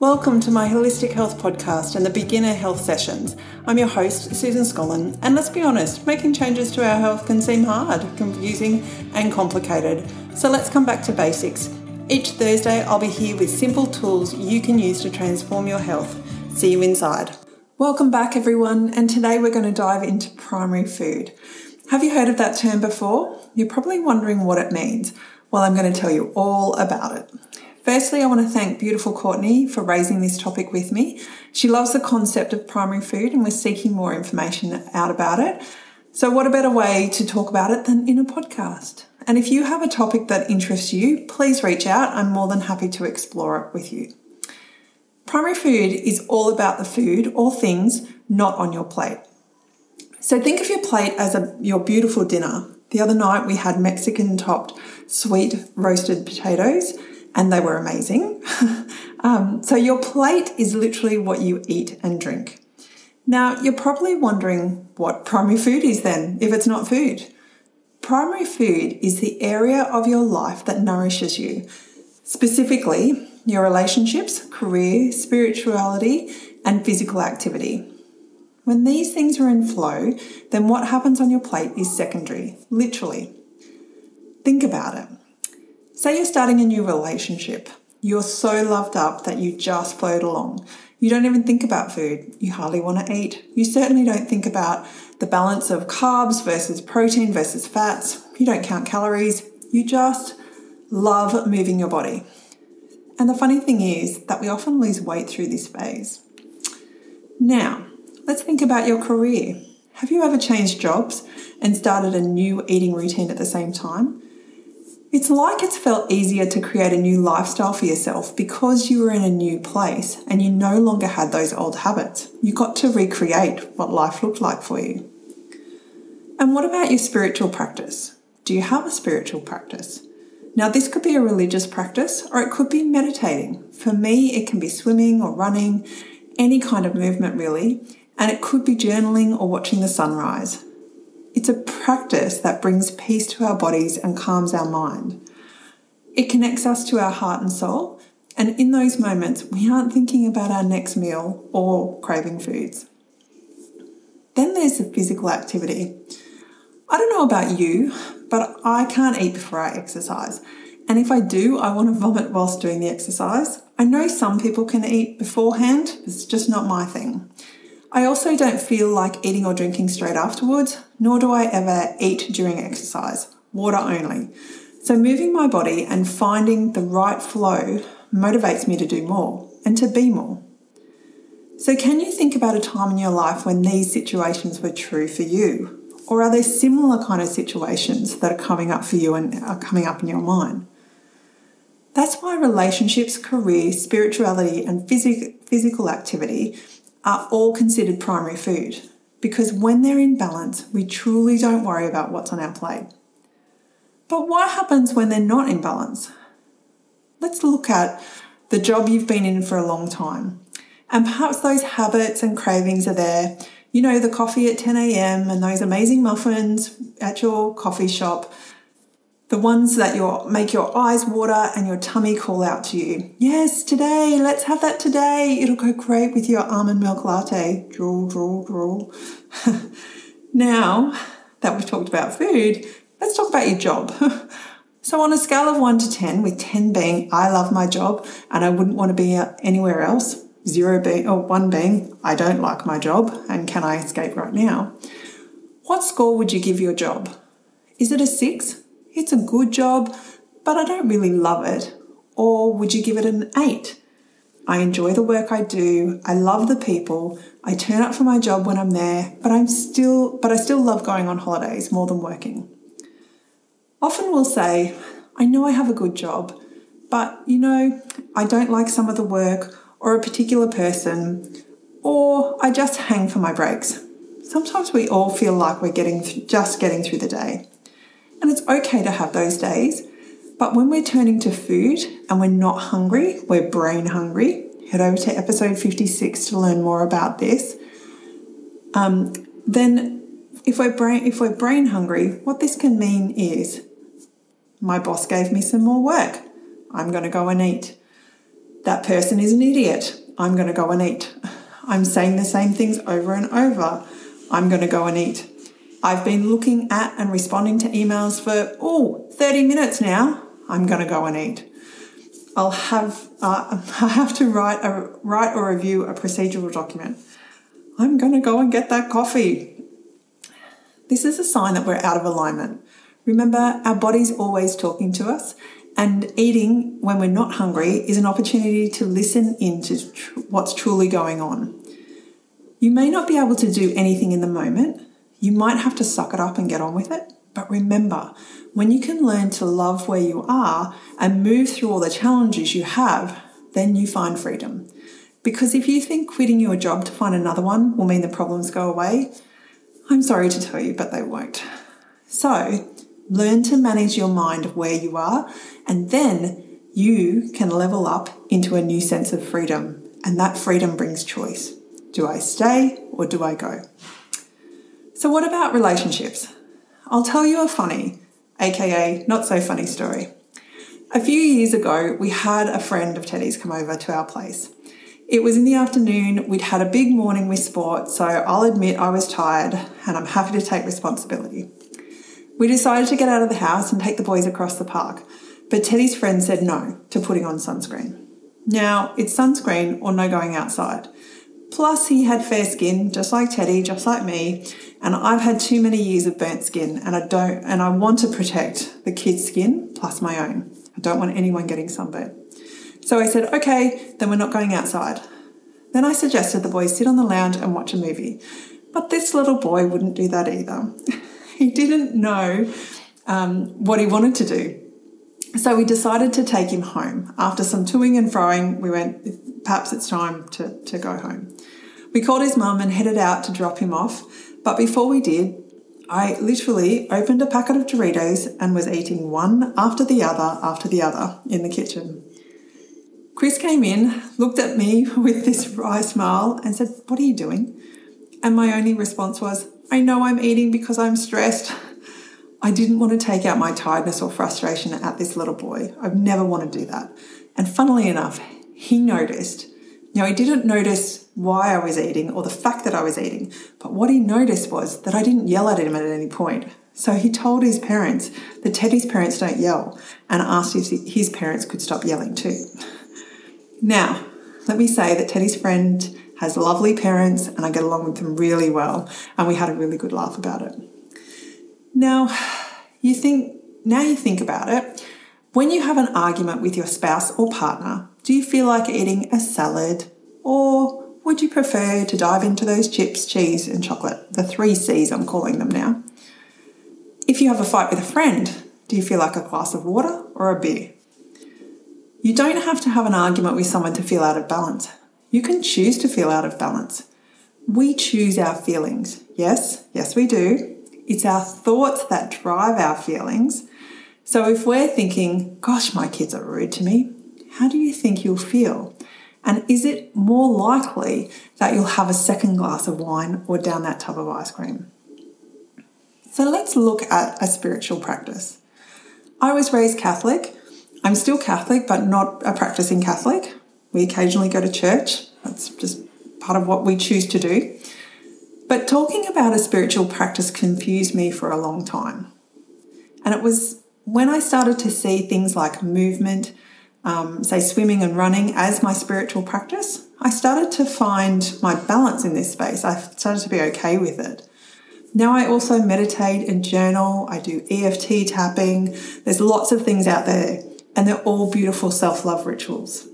Welcome to my Holistic Health Podcast and the Beginner Health Sessions. I'm your host, Susan Scollin, and let's be honest, making changes to our health can seem hard, confusing, and complicated. So let's come back to basics. Each Thursday, I'll be here with simple tools you can use to transform your health. See you inside. Welcome back, everyone, and today we're going to dive into primary food. Have you heard of that term before? You're probably wondering what it means. Well, I'm going to tell you all about it. Firstly, I want to thank beautiful Courtney for raising this topic with me. She loves the concept of primary food and we're seeking more information out about it. So, what a better way to talk about it than in a podcast? And if you have a topic that interests you, please reach out. I'm more than happy to explore it with you. Primary food is all about the food or things not on your plate. So, think of your plate as a, your beautiful dinner. The other night we had Mexican topped sweet roasted potatoes and they were amazing. um, so, your plate is literally what you eat and drink. Now, you're probably wondering what primary food is then, if it's not food. Primary food is the area of your life that nourishes you, specifically your relationships, career, spirituality, and physical activity. When these things are in flow, then what happens on your plate is secondary, literally. Think about it. Say you're starting a new relationship. You're so loved up that you just float along. You don't even think about food. You hardly want to eat. You certainly don't think about the balance of carbs versus protein versus fats. You don't count calories. You just love moving your body. And the funny thing is that we often lose weight through this phase. Now, let's think about your career. Have you ever changed jobs and started a new eating routine at the same time? It's like it's felt easier to create a new lifestyle for yourself because you were in a new place and you no longer had those old habits. You got to recreate what life looked like for you. And what about your spiritual practice? Do you have a spiritual practice? Now, this could be a religious practice or it could be meditating. For me, it can be swimming or running, any kind of movement really, and it could be journaling or watching the sunrise. It's a practice that brings peace to our bodies and calms our mind. It connects us to our heart and soul, and in those moments, we aren't thinking about our next meal or craving foods. Then there's the physical activity. I don't know about you, but I can't eat before I exercise. And if I do, I want to vomit whilst doing the exercise. I know some people can eat beforehand, it's just not my thing. I also don't feel like eating or drinking straight afterwards, nor do I ever eat during exercise, water only. So, moving my body and finding the right flow motivates me to do more and to be more. So, can you think about a time in your life when these situations were true for you? Or are there similar kind of situations that are coming up for you and are coming up in your mind? That's why relationships, career, spirituality, and phys- physical activity are all considered primary food because when they're in balance, we truly don't worry about what's on our plate. But what happens when they're not in balance? Let's look at the job you've been in for a long time. And perhaps those habits and cravings are there. You know, the coffee at 10 a.m. and those amazing muffins at your coffee shop the ones that your make your eyes water and your tummy call out to you. Yes, today, let's have that today. It'll go great with your almond milk latte. Drool, drool, drool. now that we've talked about food, let's talk about your job. so, on a scale of 1 to 10, with 10 being I love my job and I wouldn't want to be uh, anywhere else, 0 being, or 1 being I don't like my job and can I escape right now, what score would you give your job? Is it a 6? It's a good job, but I don't really love it? Or would you give it an eight? I enjoy the work I do. I love the people. I turn up for my job when I'm there, but I'm still, but I still love going on holidays more than working. Often we'll say, I know I have a good job, but you know, I don't like some of the work or a particular person, or I just hang for my breaks. Sometimes we all feel like we're getting just getting through the day. And it's okay to have those days. But when we're turning to food and we're not hungry, we're brain hungry, head over to episode 56 to learn more about this. Um, then if we're brain if we're brain hungry, what this can mean is my boss gave me some more work. I'm going to go and eat. That person is an idiot. I'm going to go and eat. I'm saying the same things over and over. I'm going to go and eat. I've been looking at and responding to emails for, oh, 30 minutes now. I'm going to go and eat. I'll have, uh, I have to write, a, write or review a procedural document. I'm going to go and get that coffee. This is a sign that we're out of alignment. Remember, our body's always talking to us, and eating when we're not hungry is an opportunity to listen into tr- what's truly going on. You may not be able to do anything in the moment. You might have to suck it up and get on with it. But remember, when you can learn to love where you are and move through all the challenges you have, then you find freedom. Because if you think quitting your job to find another one will mean the problems go away, I'm sorry to tell you, but they won't. So, learn to manage your mind where you are, and then you can level up into a new sense of freedom. And that freedom brings choice. Do I stay or do I go? So, what about relationships? I'll tell you a funny, aka not so funny story. A few years ago, we had a friend of Teddy's come over to our place. It was in the afternoon, we'd had a big morning with sport, so I'll admit I was tired and I'm happy to take responsibility. We decided to get out of the house and take the boys across the park, but Teddy's friend said no to putting on sunscreen. Now, it's sunscreen or no going outside. Plus, he had fair skin, just like Teddy, just like me, and I've had too many years of burnt skin, and I don't, and I want to protect the kids' skin plus my own. I don't want anyone getting sunburnt. So I said, okay, then we're not going outside. Then I suggested the boys sit on the lounge and watch a movie, but this little boy wouldn't do that either. he didn't know um, what he wanted to do. So we decided to take him home. After some toing and froing, we went, perhaps it's time to, to go home. We called his mum and headed out to drop him off, but before we did, I literally opened a packet of Doritos and was eating one after the other after the other in the kitchen. Chris came in, looked at me with this wry smile, and said, What are you doing? And my only response was, I know I'm eating because I'm stressed. I didn't want to take out my tiredness or frustration at this little boy. I've never wanted to do that. And funnily enough, he noticed. Now, he didn't notice why I was eating or the fact that I was eating, but what he noticed was that I didn't yell at him at any point. So he told his parents that Teddy's parents don't yell and asked if his parents could stop yelling too. Now, let me say that Teddy's friend has lovely parents and I get along with them really well, and we had a really good laugh about it. Now, you think, now you think about it, when you have an argument with your spouse or partner, do you feel like eating a salad or would you prefer to dive into those chips, cheese, and chocolate? The three C's I'm calling them now. If you have a fight with a friend, do you feel like a glass of water or a beer? You don't have to have an argument with someone to feel out of balance. You can choose to feel out of balance. We choose our feelings. Yes, yes, we do. It's our thoughts that drive our feelings. So if we're thinking, gosh, my kids are rude to me, how do you think you'll feel? And is it more likely that you'll have a second glass of wine or down that tub of ice cream? So let's look at a spiritual practice. I was raised Catholic. I'm still Catholic, but not a practicing Catholic. We occasionally go to church. That's just part of what we choose to do. But talking about a spiritual practice confused me for a long time. And it was when I started to see things like movement, um, say swimming and running, as my spiritual practice, I started to find my balance in this space. I started to be okay with it. Now I also meditate and journal. I do EFT tapping. There's lots of things out there, and they're all beautiful self love rituals.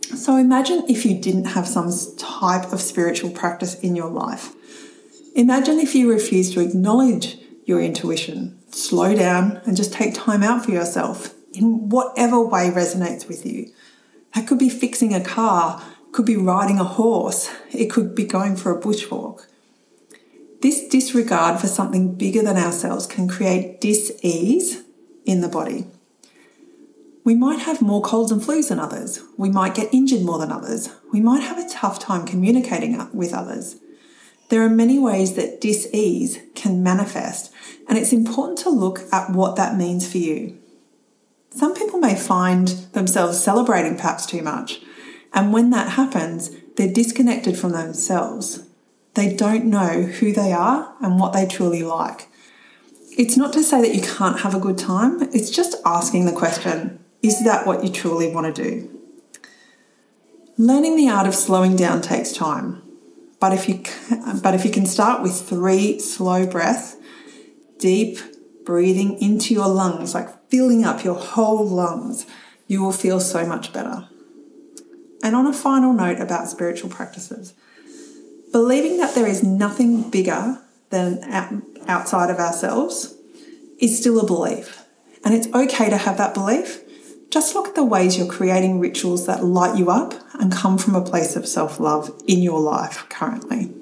So imagine if you didn't have some type of spiritual practice in your life. Imagine if you refused to acknowledge your intuition, slow down, and just take time out for yourself in whatever way resonates with you. That could be fixing a car, could be riding a horse, it could be going for a bushwalk. This disregard for something bigger than ourselves can create dis ease in the body. We might have more colds and flus than others. We might get injured more than others. We might have a tough time communicating with others. There are many ways that dis-ease can manifest, and it's important to look at what that means for you. Some people may find themselves celebrating perhaps too much. And when that happens, they're disconnected from themselves. They don't know who they are and what they truly like. It's not to say that you can't have a good time, it's just asking the question is that what you truly want to do? Learning the art of slowing down takes time. But if you can, but if you can start with 3 slow breaths, deep breathing into your lungs, like filling up your whole lungs, you will feel so much better. And on a final note about spiritual practices, believing that there is nothing bigger than outside of ourselves is still a belief. And it's okay to have that belief. Just look at the ways you're creating rituals that light you up and come from a place of self love in your life currently.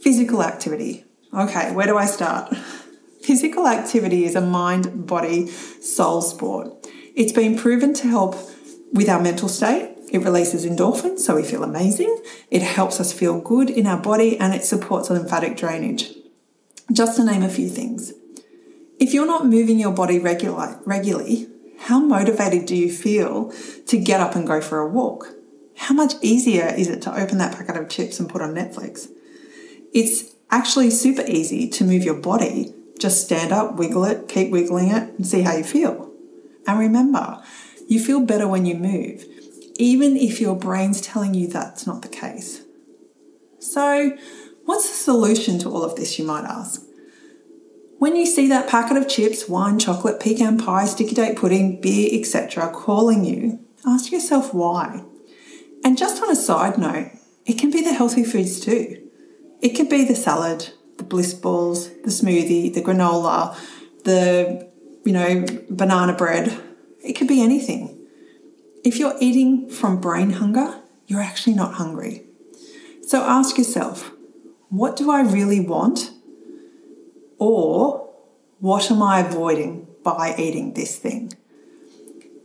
Physical activity. Okay, where do I start? Physical activity is a mind, body, soul sport. It's been proven to help with our mental state. It releases endorphins, so we feel amazing. It helps us feel good in our body and it supports lymphatic drainage. Just to name a few things. If you're not moving your body regular, regularly, how motivated do you feel to get up and go for a walk? How much easier is it to open that packet of chips and put on Netflix? It's actually super easy to move your body. Just stand up, wiggle it, keep wiggling it, and see how you feel. And remember, you feel better when you move, even if your brain's telling you that's not the case. So, what's the solution to all of this, you might ask? When you see that packet of chips, wine, chocolate, pecan pie, sticky date pudding, beer, etc., calling you, ask yourself why. And just on a side note, it can be the healthy foods too. It could be the salad, the bliss balls, the smoothie, the granola, the you know banana bread, it could be anything. If you're eating from brain hunger, you're actually not hungry. So ask yourself, what do I really want? Or what am I avoiding by eating this thing?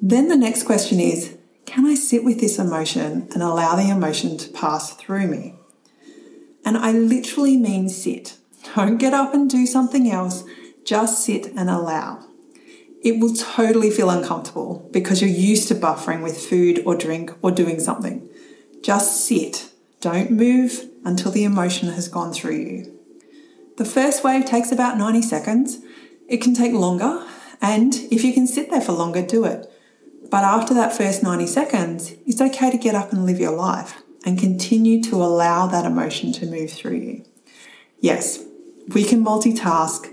Then the next question is, can I sit with this emotion and allow the emotion to pass through me? And I literally mean sit. Don't get up and do something else. Just sit and allow it will totally feel uncomfortable because you're used to buffering with food or drink or doing something. Just sit. Don't move until the emotion has gone through you. The first wave takes about 90 seconds. It can take longer, and if you can sit there for longer, do it. But after that first 90 seconds, it's okay to get up and live your life and continue to allow that emotion to move through you. Yes, we can multitask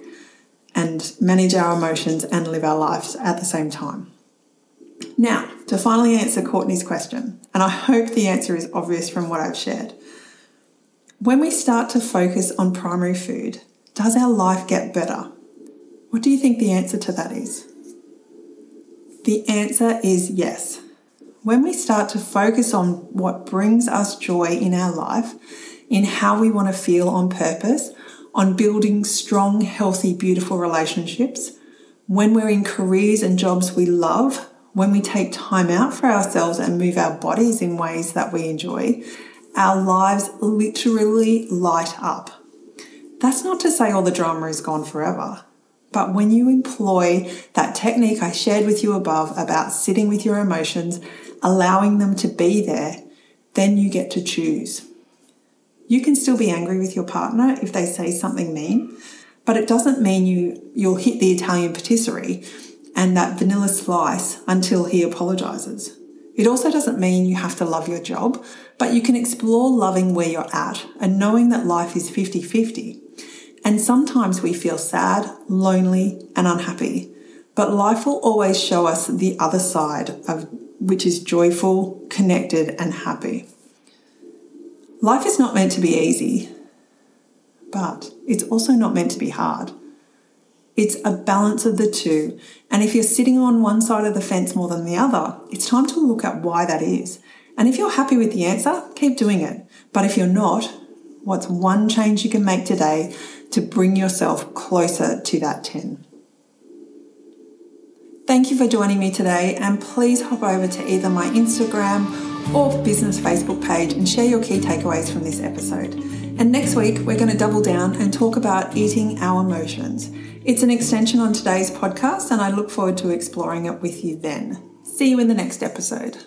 and manage our emotions and live our lives at the same time. Now, to finally answer Courtney's question, and I hope the answer is obvious from what I've shared. When we start to focus on primary food, does our life get better? What do you think the answer to that is? The answer is yes. When we start to focus on what brings us joy in our life, in how we want to feel on purpose, on building strong, healthy, beautiful relationships, when we're in careers and jobs we love, when we take time out for ourselves and move our bodies in ways that we enjoy, our lives literally light up. That's not to say all the drama is gone forever. But when you employ that technique I shared with you above about sitting with your emotions, allowing them to be there, then you get to choose. You can still be angry with your partner if they say something mean, but it doesn't mean you you'll hit the Italian patisserie and that vanilla slice until he apologizes. It also doesn't mean you have to love your job, but you can explore loving where you're at and knowing that life is 50 50. And sometimes we feel sad, lonely, and unhappy, but life will always show us the other side of which is joyful, connected, and happy. Life is not meant to be easy, but it's also not meant to be hard. It's a balance of the two. And if you're sitting on one side of the fence more than the other, it's time to look at why that is. And if you're happy with the answer, keep doing it. But if you're not, what's one change you can make today to bring yourself closer to that 10? Thank you for joining me today, and please hop over to either my Instagram or business Facebook page and share your key takeaways from this episode. And next week, we're going to double down and talk about eating our emotions. It's an extension on today's podcast, and I look forward to exploring it with you then. See you in the next episode.